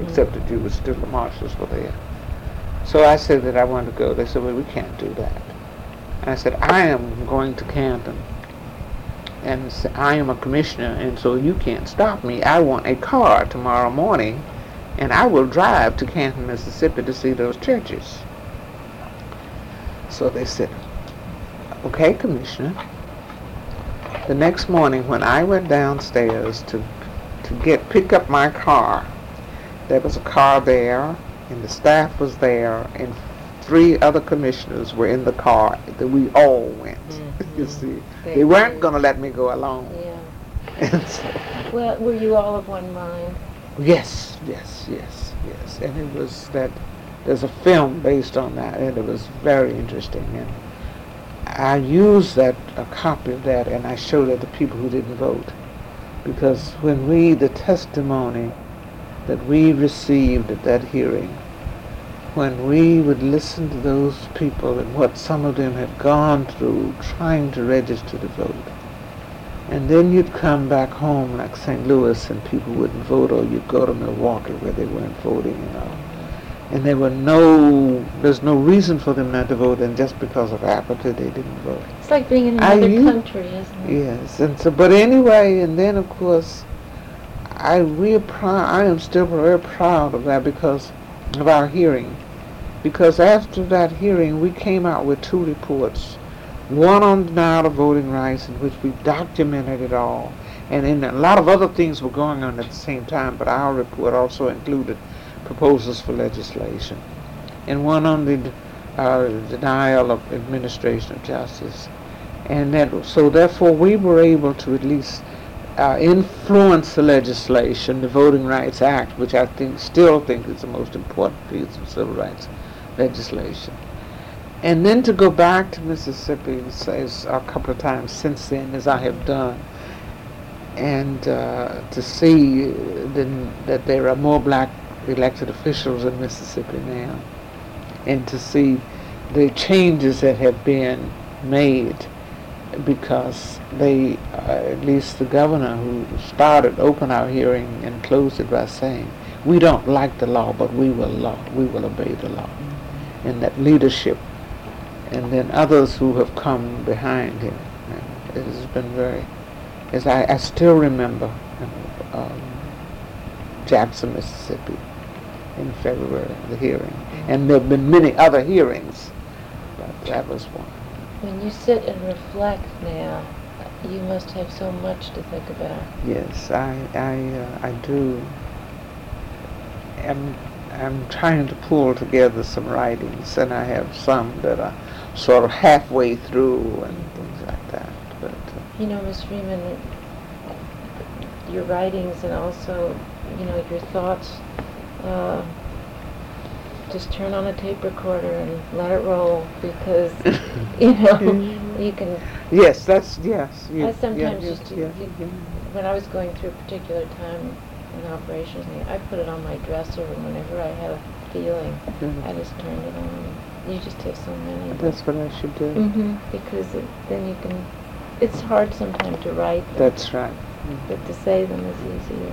except that you were still the marshals were there. So I said that I wanted to go. They said, well, we can't do that. And I said, I am going to Canton, and I am a commissioner, and so you can't stop me. I want a car tomorrow morning, and I will drive to Canton, Mississippi to see those churches. So they said, okay, commissioner. The next morning, when I went downstairs to to get pick up my car, there was a car there, and the staff was there, and three other commissioners were in the car. That we all went. you Mhm. see, they weren't going to let me go alone. Yeah. So, Well, were you all of one mind? yes, yes, yes, yes, and it was that. There's a film based on that, and it was very interesting. And I used that a copy of that, and I showed it to people who didn't vote, because when we the testimony that we received at that hearing, when we would listen to those people and what some of them had gone through trying to register to vote, and then you'd come back home like St. Louis and people wouldn't vote, or you'd go to Milwaukee where they weren't voting, you know and there were no there's no reason for them not to vote and just because of apathy they didn't vote It's like being in another u- country, isn't it? yes and so but anyway and then of course i are proud i am still very proud of that because of our hearing. Because after that hearing we came out with two reports. One on denial of voting rights in which we documented it all. And then a lot of other things were going on at the same time but our report also included proposals for legislation, and one on the uh, denial of administration of justice. And that, so therefore we were able to at least uh, influence the legislation, the Voting Rights Act, which I think still think is the most important piece of civil rights legislation. And then to go back to Mississippi says a couple of times since then, as I have done, and uh, to see then that there are more black elected officials in Mississippi now, and to see the changes that have been made because they, uh, at least the governor who started open our hearing and closed it by saying, we don't like the law, but we will law, we will obey the law. And that leadership, and then others who have come behind him, and it has been very, as I, I still remember um, Jackson, Mississippi, in February, the hearing. And there have been many other hearings, but that was one. When you sit and reflect now, you must have so much to think about. Yes, I, I, uh, I do. I'm, I'm trying to pull together some writings, and I have some that are sort of halfway through and things like that. But uh, You know, Miss Freeman, your writings and also, you know, your thoughts, uh, just turn on a tape recorder and let it roll because, you know, you can, yes, that's yes. you- I sometimes yeah, used to, yeah, you- yeah. when I was going through a particular time in operations, I put it on my dresser and whenever I had a feeling, I just turned it on. You just have so many. That's what I should do. hmm because it, then you can, it's hard sometimes to write them. That's right. but to say them is easier.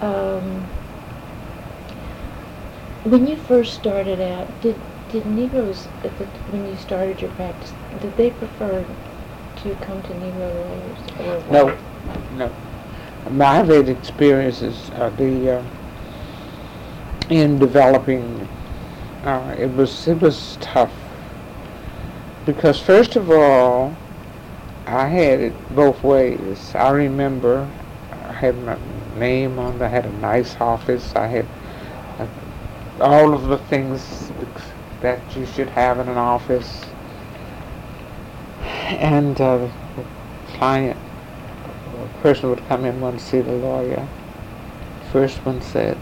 Um, when you first started out, did did Negroes at the, when you started your practice, did they prefer to come to Negro lawyers No, white? no. My had experiences the uh, in developing. Uh, it was it was tough because first of all, I had it both ways. I remember I had my name on. I had a nice office. I had all of the things that you should have in an office, and uh, the client a person would come in one to see the lawyer. First one said,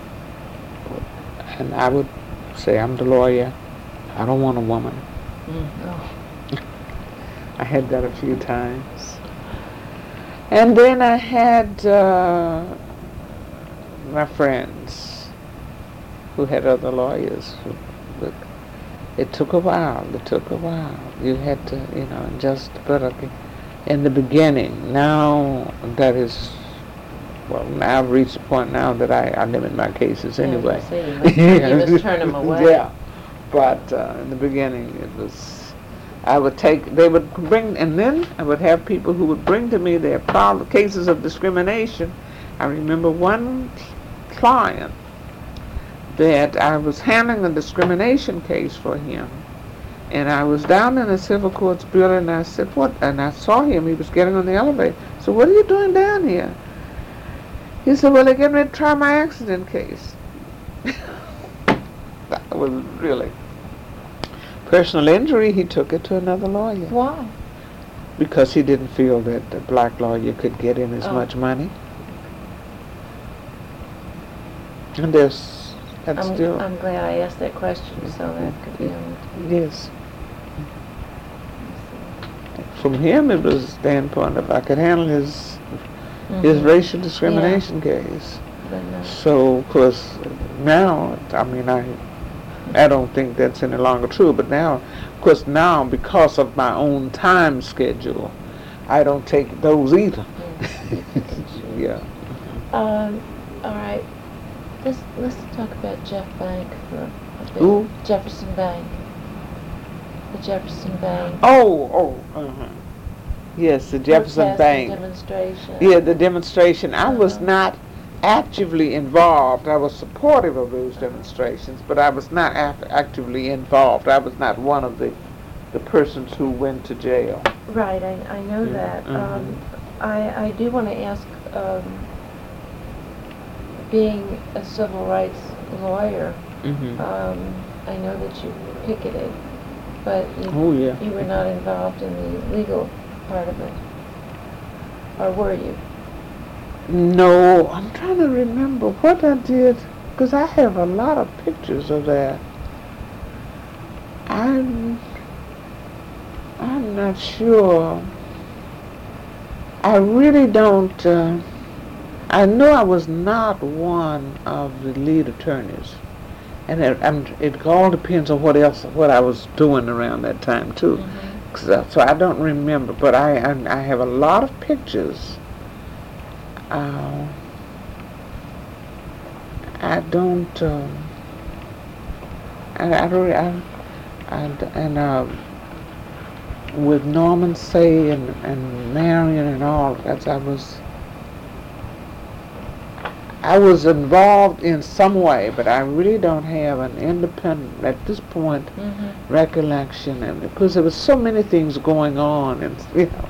and I would say, I'm the lawyer. I don't want a woman. Mm, oh, I had that a few times. And then I had uh, my friends who had other lawyers. But it took a while. It took a while. You had to, you know, just but okay. in the beginning. Now that is well, now I've reached the point now that I, I limit my cases Yeah, anyway. gonna you must turn 'em away. Yeah, but uh, in the beginning it was, I would take, they would bring, and then I would have people who would bring to me their problem, cases of discrimination. I remember one client that I was handling a discrimination case for him. And I was down in the civil courts building and I said, what? And I saw him, he was getting on the elevator. So what are you doing down here? He said, well, they're getting ready to try my accident case. that was really personal injury. He took it to another lawyer Why? because he didn't feel that the black lawyer could get in as Oh. much money. And there's, that's I'm, still, I'm glad I asked that question, so that could be on yes. From him, it was a standpoint if I could handle his his Mhm. racial discrimination case. No. So, of course, now, I mean, I, I don't think that's any longer true, but now, of course, now, because of my own time schedule, I don't take those either. yeah. Um, all right. Let's let's talk about Jeff Bank for a bit. Who? Jefferson Bank. The Jefferson Bank. Oh, oh, uh-huh. Yes, the Jefferson Bank. Demonstration. Yeah, the demonstration. I was Uh-huh. not actively involved. I was supportive of those demonstrations, but I was not act- actively involved. I was not one of the the persons who went to jail. Right, I, I know Yeah, that. mhm. Um, I, I do want to ask, um, being a civil rights lawyer, Mm-hmm. um, I know that you picketed, but you, Oh yeah. you were not involved in the legal part of it. Or were you? No, I'm trying to remember what I did because I have a lot of pictures of that. I'm I'm not sure. I really don't. Uh, I know I was not one of the lead attorneys, and it, I'm, it all depends on what else what I was doing around that time too. So, so I don't remember, but I, I I have a lot of pictures. Uh, I don't. Um, I, I don't. I, and and uh, with Norman Seay and and Marion and all that, I was. I was involved in some way, but I really don't have an independent at this point Mm-hmm. recollection, and because there was so many things going on, and you know,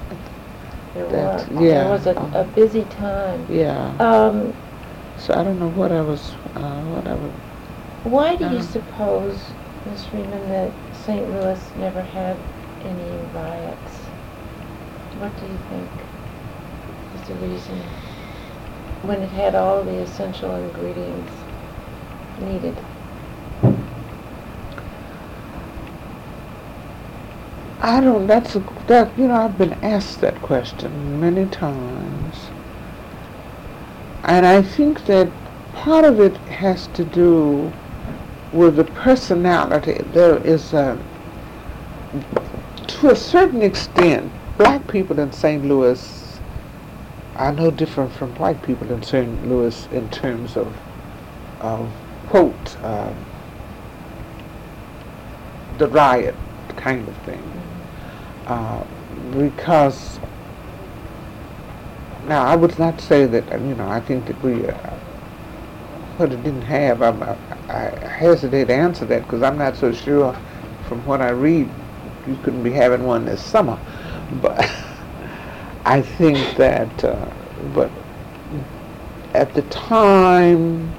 There That- were. yeah, There was a, um, a busy time. yeah. Um, So I don't know what I was, uh, what I was. why do you Uh. suppose, Ms. Freeman, that St. Louis never had any riots? What do you think is the reason? When it had all the essential ingredients needed. I don't. That's a, that. You know, I've been asked that question many times, and I think that part of it has to do with the personality. There is a, to a certain extent, black people in St. Louis are no different from white people in St. Louis in terms of, of quote, um, the riot kind of thing uh, because now I would not say that uh, you know I think that we uh, what it didn't have I'm, I, I hesitate to answer that because I'm not so sure from what I read you couldn't be having one this summer but I think that uh, but at the time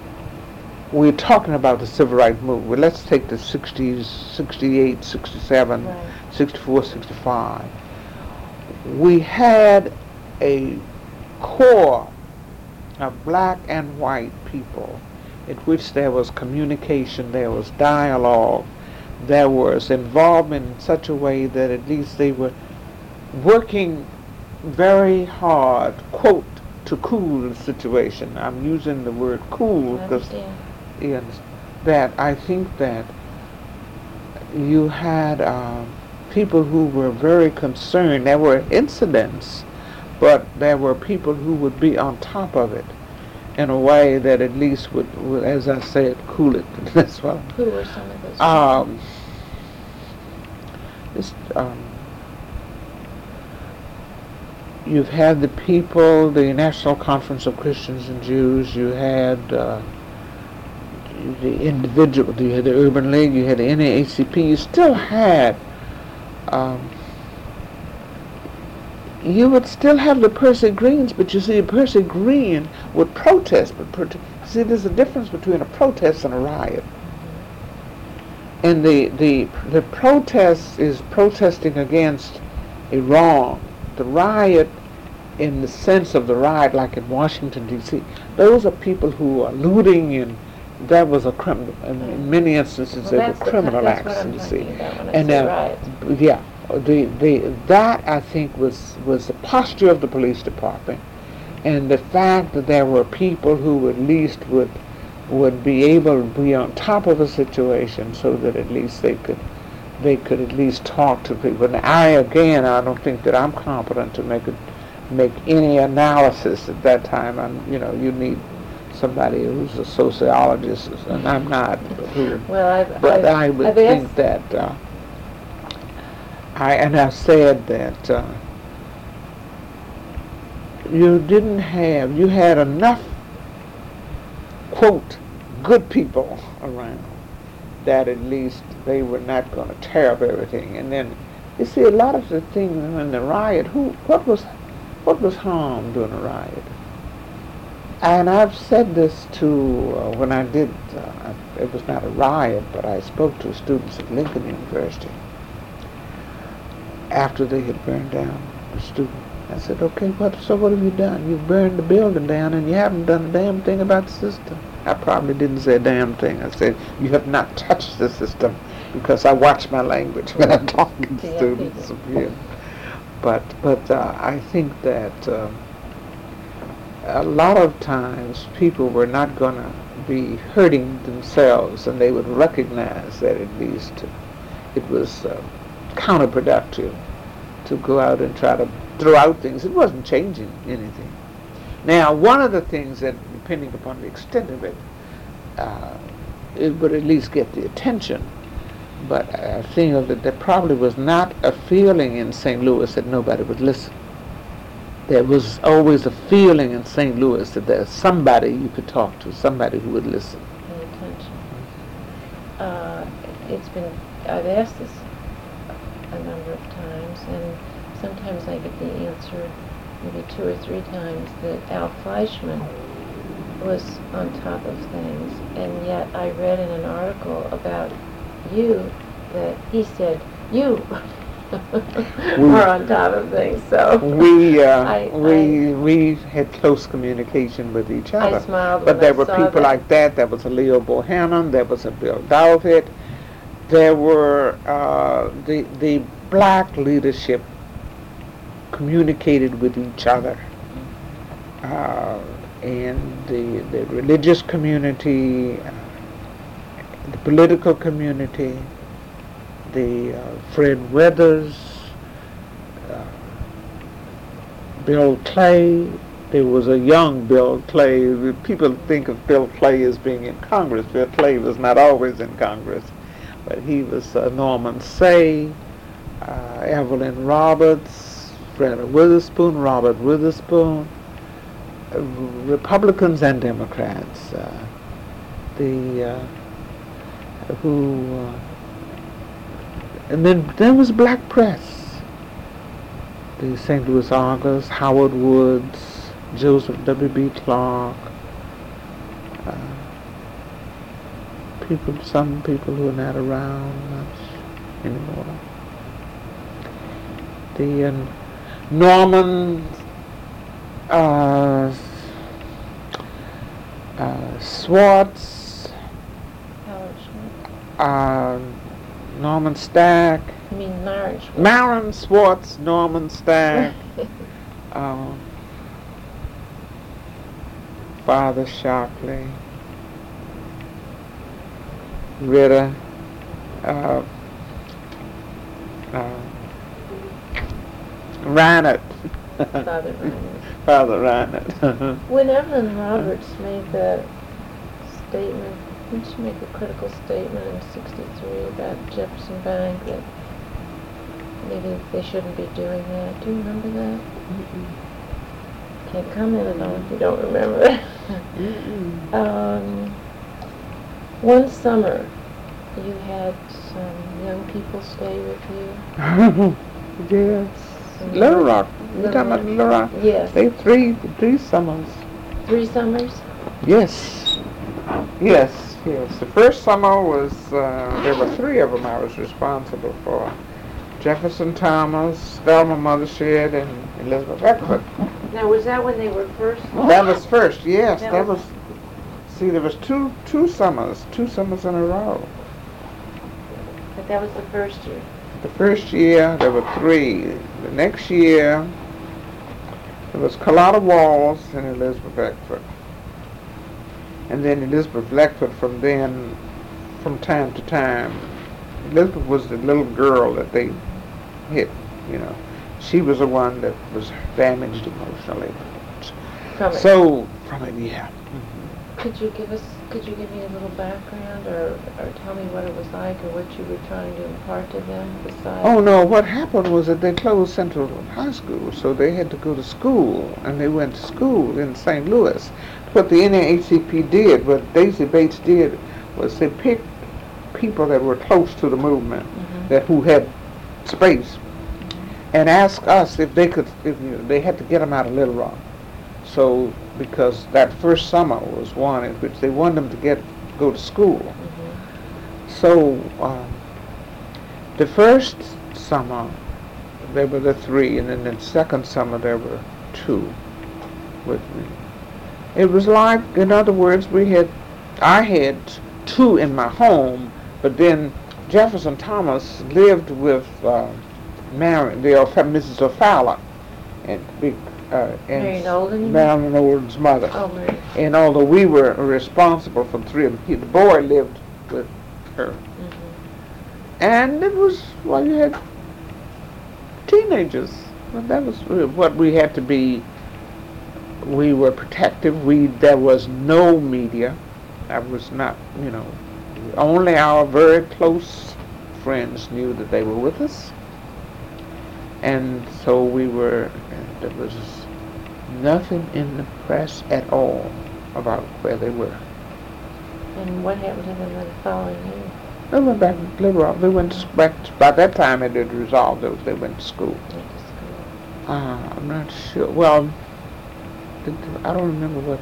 we're talking about the civil rights movement let's take the 60s 68 67 Right. 64, 65, we had a core of black and white people in which there was communication, there was dialogue, there was involvement in such a way that at least they were working very hard, quote, to cool the situation. I'm using the word cool because. Yes, that I think that you had uh, people who were very concerned. There were incidents, but there were people who would be on top of it. in a way that at least would, would as I said, cool it. That's what. Who were some of those? Um, this, um, you've had the people, the National Conference of Christians and Jews. You had uh, the individual. You had the Urban League. You had the NAACP. You still had. Um, you would still have the Percy Greens, but you see, a Percy Green would protest. But prote- see, there's a difference between a protest and a riot. And the the the protest is protesting against a wrong. The riot, in the sense of the riot, like in Washington D.C., those are people who are looting, and that was a criminal. And in many instances, Well, they were the- criminal acts. you see, about when I and uh, yeah, the the that I think was was the posture of the police department, and the fact that there were people who at least would would be able to be on top of a situation so that at least they could they could at least talk to people. And I again, I don't think that I'm competent to make a, make any analysis at that time. I'm you know you need somebody who's a sociologist, and I'm not. Who, Well, I've, but I've, I would I've think asked, that uh, I and I said that uh, you didn't have you had enough quote good people around that at least they were not going to tear up everything. And then you see a lot of the things in the riot. Who what was what was harmed during the riot? And I've said this to uh, when I did. Uh, it was not a riot, but I spoke to students at Lincoln University after they had burned down the student. I said, "Okay, what? So what have you done? You've burned the building down, and you haven't done a damn thing about the system." I probably didn't say a damn thing. I said, "You have not touched the system," because I watch my language when I'm talking to Yeah, students. Yeah. But but uh, I think that. Uh, a lot of times people were not going to be hurting themselves and they would recognize that at least it was uh, counterproductive to go out and try to throw out things. It wasn't changing anything. Now, one of the things that, depending upon the extent of it, uh, it would at least get the attention. But I think that there probably was not a feeling in St. Louis that nobody would listen there was always a feeling in St. Louis that there's somebody you could talk to, somebody who would listen. Uh, it's been, I've asked this a number of times, and sometimes I get the answer, maybe two or three times, that Al Fleishman was on top of things, and yet I read in an article about you that he said you were on top of things. So We uh, I- we we had close communication with each other. I smiled But there I were people that. like that. There was a Leo Bohanon. There was a Bill Dalvett. There were uh, the the black leadership communicated with each other, uh, and the the religious community, uh, the political community, the uh, Fred Weathers, uh, Bill Clay. There was a young Bill Clay. People think of Bill Clay as being in Congress. Bill Clay was not always in Congress, but he was uh, Norman Seay, uh, Evelyn Roberts, Witherspoon, Robert Witherspoon, uh, Republicans and Democrats. Uh, the uh, who uh, and then there was black press. The St. Louis Argus, Howard Woods, Joseph W.B. Clark. Uh, people, some people who are not around much anymore. The uh, Norman uh, uh, Swartz, uh, Norman Stack, I mean. Marin Swartz, Norman Stack, um, Father Shockley, Ritter, uh, uh, Reinert, Father Reinert. Father Reinert. When Evelyn Roberts made the statement, didn't she make a critical statement in '63 about Jefferson Bank that maybe they shouldn't be doing that? Do you remember that? Can't comment on it if you don't remember. Mm-mm. um, one summer, you had some young people stay with you. yes. Little Rock. You talking about Little Rock? Yes. They three three summers. Three summers. Yes. Yes, yes. The first summer was, uh, there were three of them I was responsible for. Jefferson Thomas, Thelma Mothershed, and Elizabeth Eckford. Now, was that when they were first? That was first, yes. That That was- was, see, there was two, two summers, two summers in a row. But that was the first year. The first year, there were three. The next year, there was Carlotta Walls and Elizabeth Eckford. And then Elizabeth Eckford from then, from time to time. Elizabeth was the little girl that they hit, you know. She was the one that was damaged emotionally. From it. So, from it, yeah. Mm-hmm. Could you give us, could you give me a little background or, or tell me what it was like or what you were trying to impart to them besides? Oh no, what happened was that they closed Central High School, so they had to go to school, and they went to school in St. Louis. What the NAACP did, what Daisy Bates did, was they picked people that were close to the movement, Mhm. that who had space, and asked us if they could, if you, they had to get them out of Little Rock. So, because that first summer was one in which they wanted them to get go to school. Mhm. So, um, the first summer, there were the three, and then the second summer, there were two with me. It was like, in other words, we had, I had two in my home, but then Jefferson Thomas lived with uh, Marion, the Mrs. O'Fallon, and, uh, and you mean? Marian Oldham's mother. Oh, Mary. And although we were responsible for three of them, he- the boy lived with her. Mhm. And it was, well, you had teenagers. Well, that was uh, what we had to be. We were protective. We there was no media. I was not, you know, only our very close friends knew that they were with us. And so we were, and there was nothing in the press at all about where they were. And what happened to them the following year? They went back Little They went back. To, by that time, it had resolved. They, they went to school. Went to school. Uh, I'm not sure. Well, I don't remember what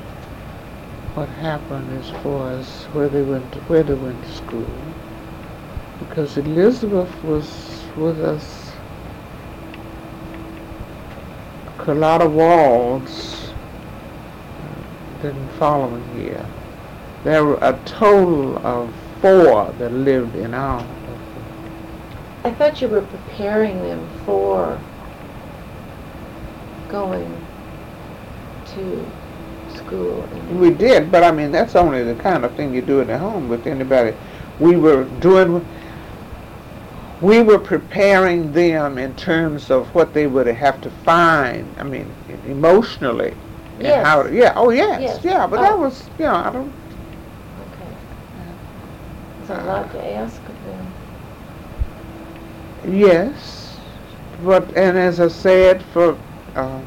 what happened as far as where they went to, where they went to school. Because Elizabeth was with us. Carlotta Walls the following year. There were a total of four that lived in our I thought you were preparing them for going to school. and- We did, but I mean, that's only the kind of thing you do in at home with anybody. We were doing, we were preparing them in terms of what they would have to find, I mean, emotionally. and Yes. how Yeah, oh, yes, Yes. yeah, but Oh. that was, you know, I don't, Okay. It's a lot to ask of them. yes, but, and as I said, for, um,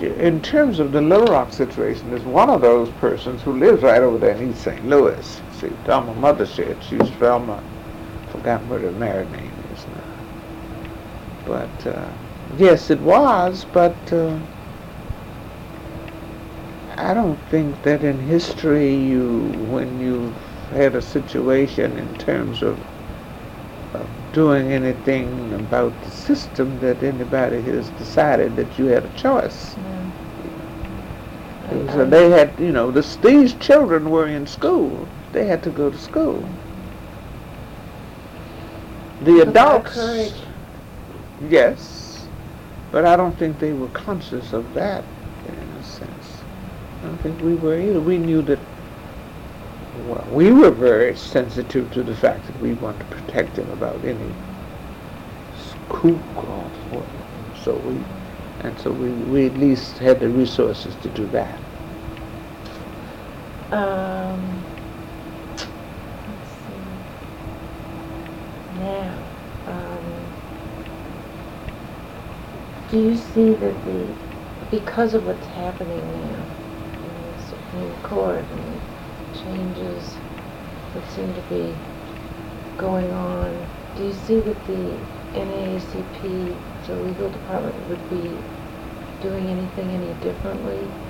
you- in terms of the Little Rock situation, there's one of those persons who lives right over there in East St. Louis. See, my Mother said she's Velma, forgotten what her married name is now. But, uh, yes, it was, but, uh, I don't think that in history you, when you've had a situation in terms of, of doing anything about the system, that anybody has decided that you had a choice. No. It was, I- uh, they had, you know, this, these children were in school. They had to go to school. The Took a lot of adults, courage. yes, but I don't think they were conscious of that in a sense. I don't think we were either. We knew that, well, we were very sensitive to the fact that we wanted to protect them about any kook or So we, and so we, we at least had the resources to do that. Um, let's see. Now, um, do you see that the, because of what's happening now in the Supreme Court and the changes that seem to be going on, do you see that the NAACP, the legal department, would be doing anything any differently?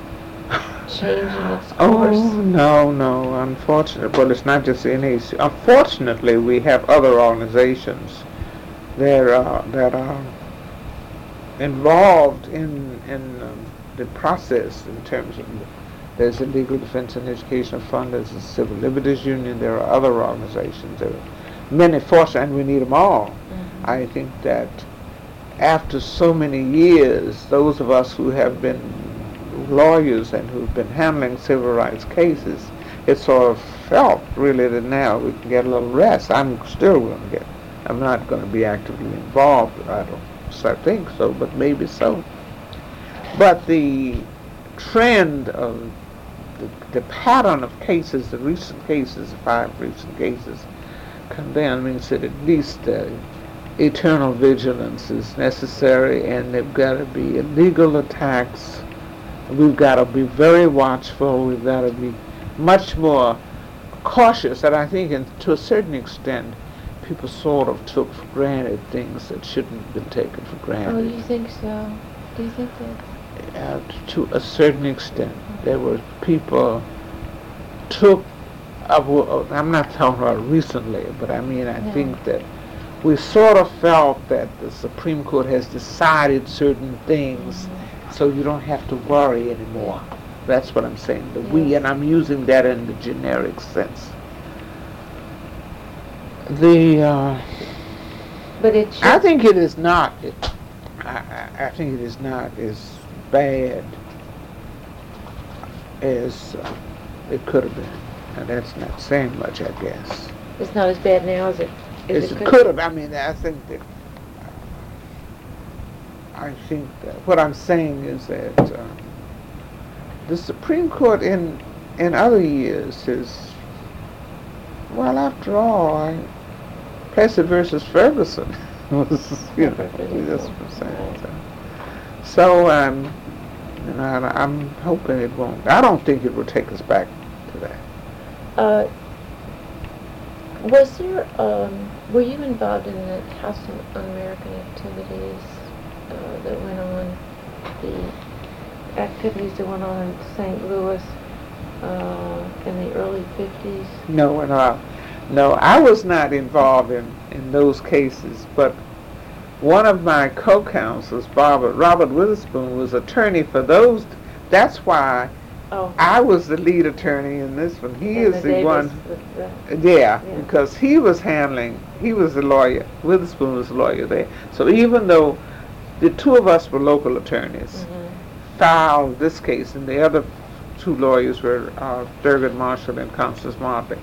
Changing its course? Oh, no, no, unfortunately, well, it's not just the NAC. Unfortunately, we have other organizations that are, that are involved in, in um, the process in terms of, there's the Legal Defense and Education Fund, there's the Civil Liberties Union, there are other organizations, there are many forces, and we need them all. Mhm. I think that after so many years, those of us who have been lawyers and who've been handling civil rights cases, it sort of felt really that now we can get a little rest. I'm still going to get, I'm not going to be actively involved. I don't I think so, but maybe so. But the trend of the, the pattern of cases, the recent cases, the five recent cases, condemn means that at least uh, eternal vigilance is necessary and there've got to be illegal attacks. We've got to be very watchful. We've got to be much more cautious. And I think, in, to a certain extent, people sort of took for granted things that shouldn't have been taken for granted. Oh, you think so? Do you think that? uh, to a certain extent. There were people took. Uh, I'm not talking about recently, but I mean I think that we sort of felt that the Supreme Court has decided certain things, so you don't have to worry anymore. That's what I'm saying. The we, and I'm using that in the generic sense. The uh, But it should. I think it is not. It, I, I, think it is not as bad as uh, it could have been. And that's not saying much, I guess. It's not as bad now as it, as As it it could have. I mean, I think that. I think that what I'm saying is that um, the Supreme Court in in other years has, well, after all, I, Plessy versus Ferguson was, you know, that's what I'm saying. So, so um, you know, I'm hoping it won't. I don't think it will take us back to that. Uh, was there, um, were you involved in the House of Un-American activities uh, that went on, the activities that went on in St. Louis uh, in the early 50s? No, no, no. I was not involved in, in those cases, but one of my co-counsels, Robert Robert Witherspoon, was attorney for those. That's why Oh. I was the lead attorney in this one. He and is the the Davis- one. the- the- Yeah, Yeah. because he was handling. He was the lawyer. Witherspoon was the lawyer there. So even though the two of us were local attorneys, mhm. filed this case, and the other two lawyers were uh, Thurgood Marshall and Constance Motley.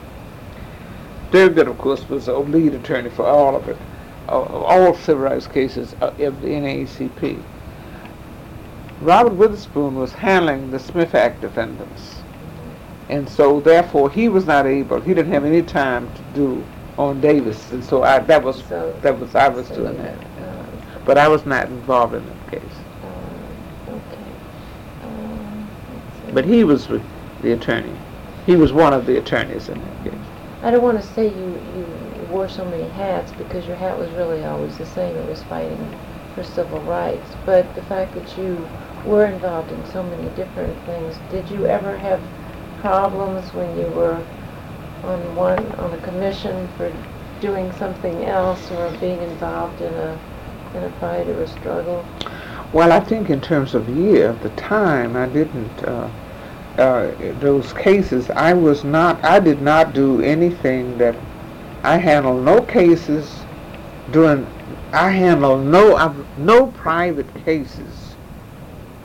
Thurgood, of course, was the lead attorney for all of it, uh, all civil rights cases uh, of the NAACP. Robert Witherspoon was handling the Smith Act defendants, and so therefore he was not able. He didn't have any time to do on Davis, and so I, that was So- that was I was doing that, but I was not involved in that case. um, okay. Um. But he was the- the attorney. He was one of the attorneys in that case. I don't want to say you, you wore so many hats because your hat was really always the same. It was fighting for civil rights. But the fact that you were involved in so many different things, did you ever have problems when you were on one on a commission for doing something else or being involved in a fight or a struggle? Well, I think in terms of year, the time, I didn't, uh, uh, those cases, I was not, I did not do anything that, I handled no cases during, I handled no, no private cases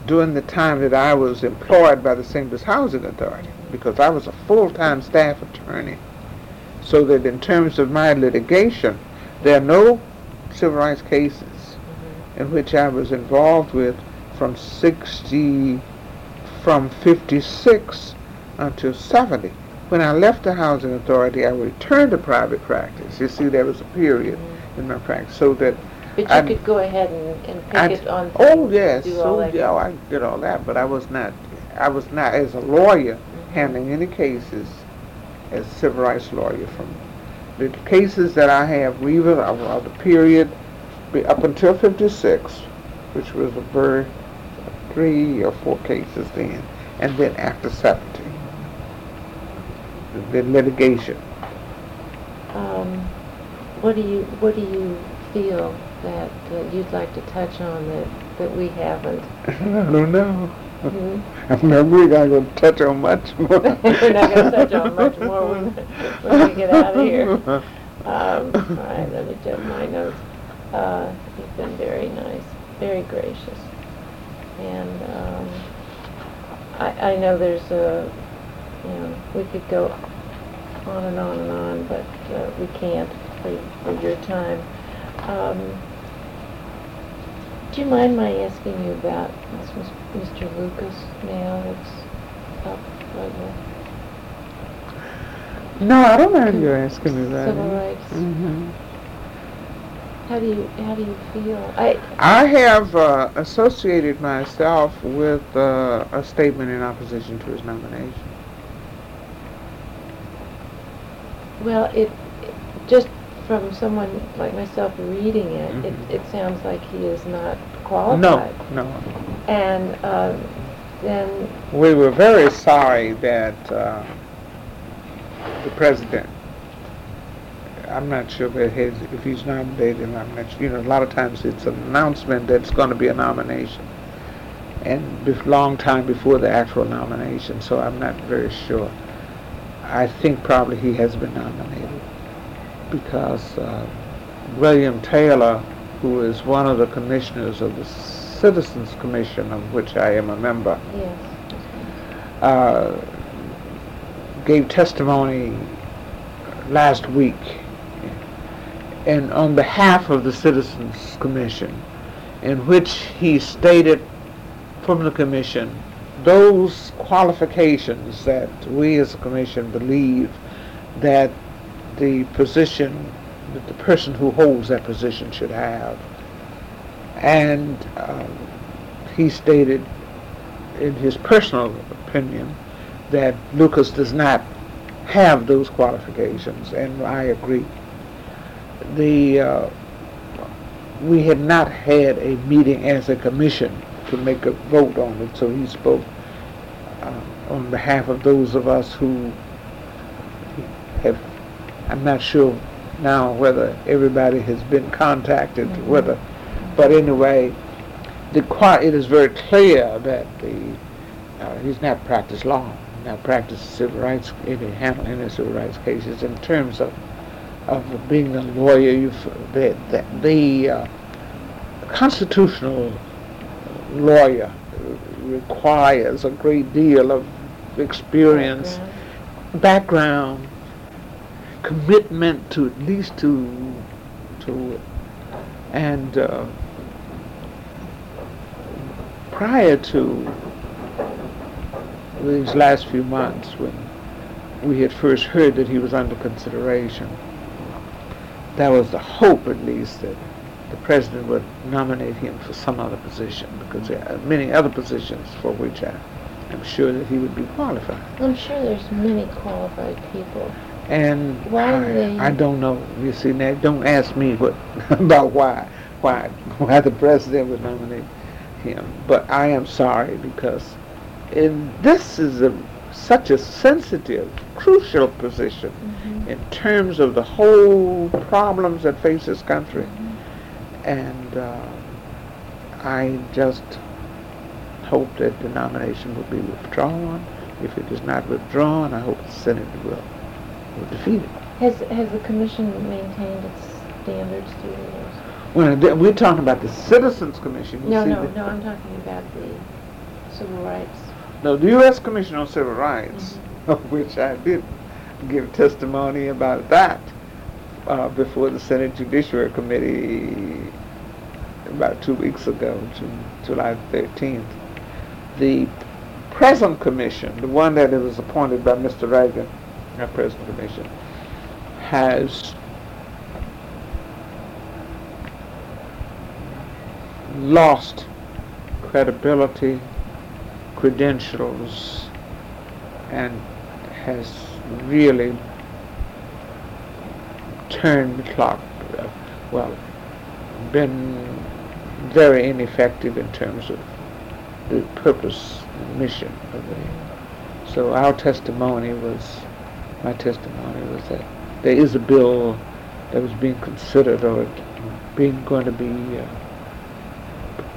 during the time that I was employed by the. Louis Housing Authority, because I was a full-time staff attorney. So that in terms of my litigation, there are no civil rights cases in which I was involved with from 60, from 56 until 70. When I left the housing authority, I returned to private practice. You see, there was a period Mhm. in my practice so that But you I'd- could go ahead and, and pick I'd- it on Oh yes, oh yeah, I did all that, but I was not. I was not as a lawyer Mhm. handling any cases as a civil rights lawyer. From the cases that I have, we were of, of the period up until '56, which was a very three or four cases then, and then after '70, the, litigation. Um, what do you, what do you feel that uh, you'd like to touch on that, that we haven't? I don't know. Hmm? I'm not really going to touch on much more. We're not gonna touch on much more when, when we get out of here. Um, all right, let me check my notes. Uh, you've been very nice, very gracious. And, um, I, I know there's a, you know, we could go on and on and on, but, uh, we can't for, for your time. Um, do you mind my asking you about Mr. Lucas now that's up right? No, I don't mind you asking me that. Civil rights. hmm How do you, how do you feel? I, I have uh, associated myself with uh, a statement in opposition to his nomination. well, it, it- just from someone like myself reading it, Mhm. it, it sounds like he is not No, qualified. no. And, um, then, We were very sorry that uh, the president, I'm not sure if, his, if he's nominated, I'm not sure, you know, a lot of times it's an announcement that's going to be a nomination. And a long time before the actual nomination, so I'm not very sure. I think probably he has been nominated because uh, William Taylor, who is one of the commissioners of the Citizens Commission, of which I am a member, yes. uh, gave testimony last week and on behalf of the Citizens Commission in which he stated from the commission those qualifications that we as a commission believe that the position that the person who holds that position should have and uh, he stated in his personal opinion that Lucas does not have those qualifications, and I agree. The uh, we had not had a meeting as a commission to make a vote on it, so he spoke uh, on behalf of those of us who have. I'm not sure now whether everybody has been contacted, Mhm. whether, but anyway, the it is very clear that the uh, he's not practiced law, not practiced civil rights, any handle any civil rights cases in terms of of being a lawyer. You've, the the, the uh, constitutional lawyer requires a great deal of experience, Background. background, commitment to at least to to and uh, prior to these last few months when we had first heard that he was under consideration, there was the hope at least that the president would nominate him for some other position because there are many other positions for which I am sure that he would be qualified. I'm sure there's many qualified people. And Why do they- I, I don't know. You see, now don't ask me what about why why why the president would nominate him. But I am sorry because in this is a such a sensitive, crucial position Mhm. in terms of the whole problems that face this country. Mhm. And uh, I just hope that the nomination will be withdrawn. If it is not withdrawn, I hope the Senate will, will defeat it. Has, has the commission maintained its standards through the years? Well, we're talking about the Citizens Commission. You No, no, no, I'm talking about the civil rights. No, the U.S. Commission on Civil Rights, of which I did give testimony about that uh, before the Senate Judiciary Committee about two weeks ago, June, July 13th. The present commission, the one that was appointed by Mr. Reagan, our present commission, has lost credibility, credentials, and has really turned the clock, uh, well, been very ineffective in terms of the purpose and mission of the. So our testimony was, my testimony was that there is a bill that was being considered or being going to be uh,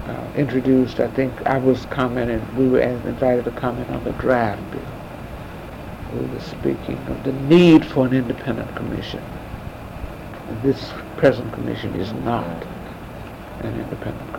uh, introduced. I think I was commenting, we were invited to comment on the draft bill. We were speaking of the need for an independent commission. And this present commission is not an independent commission.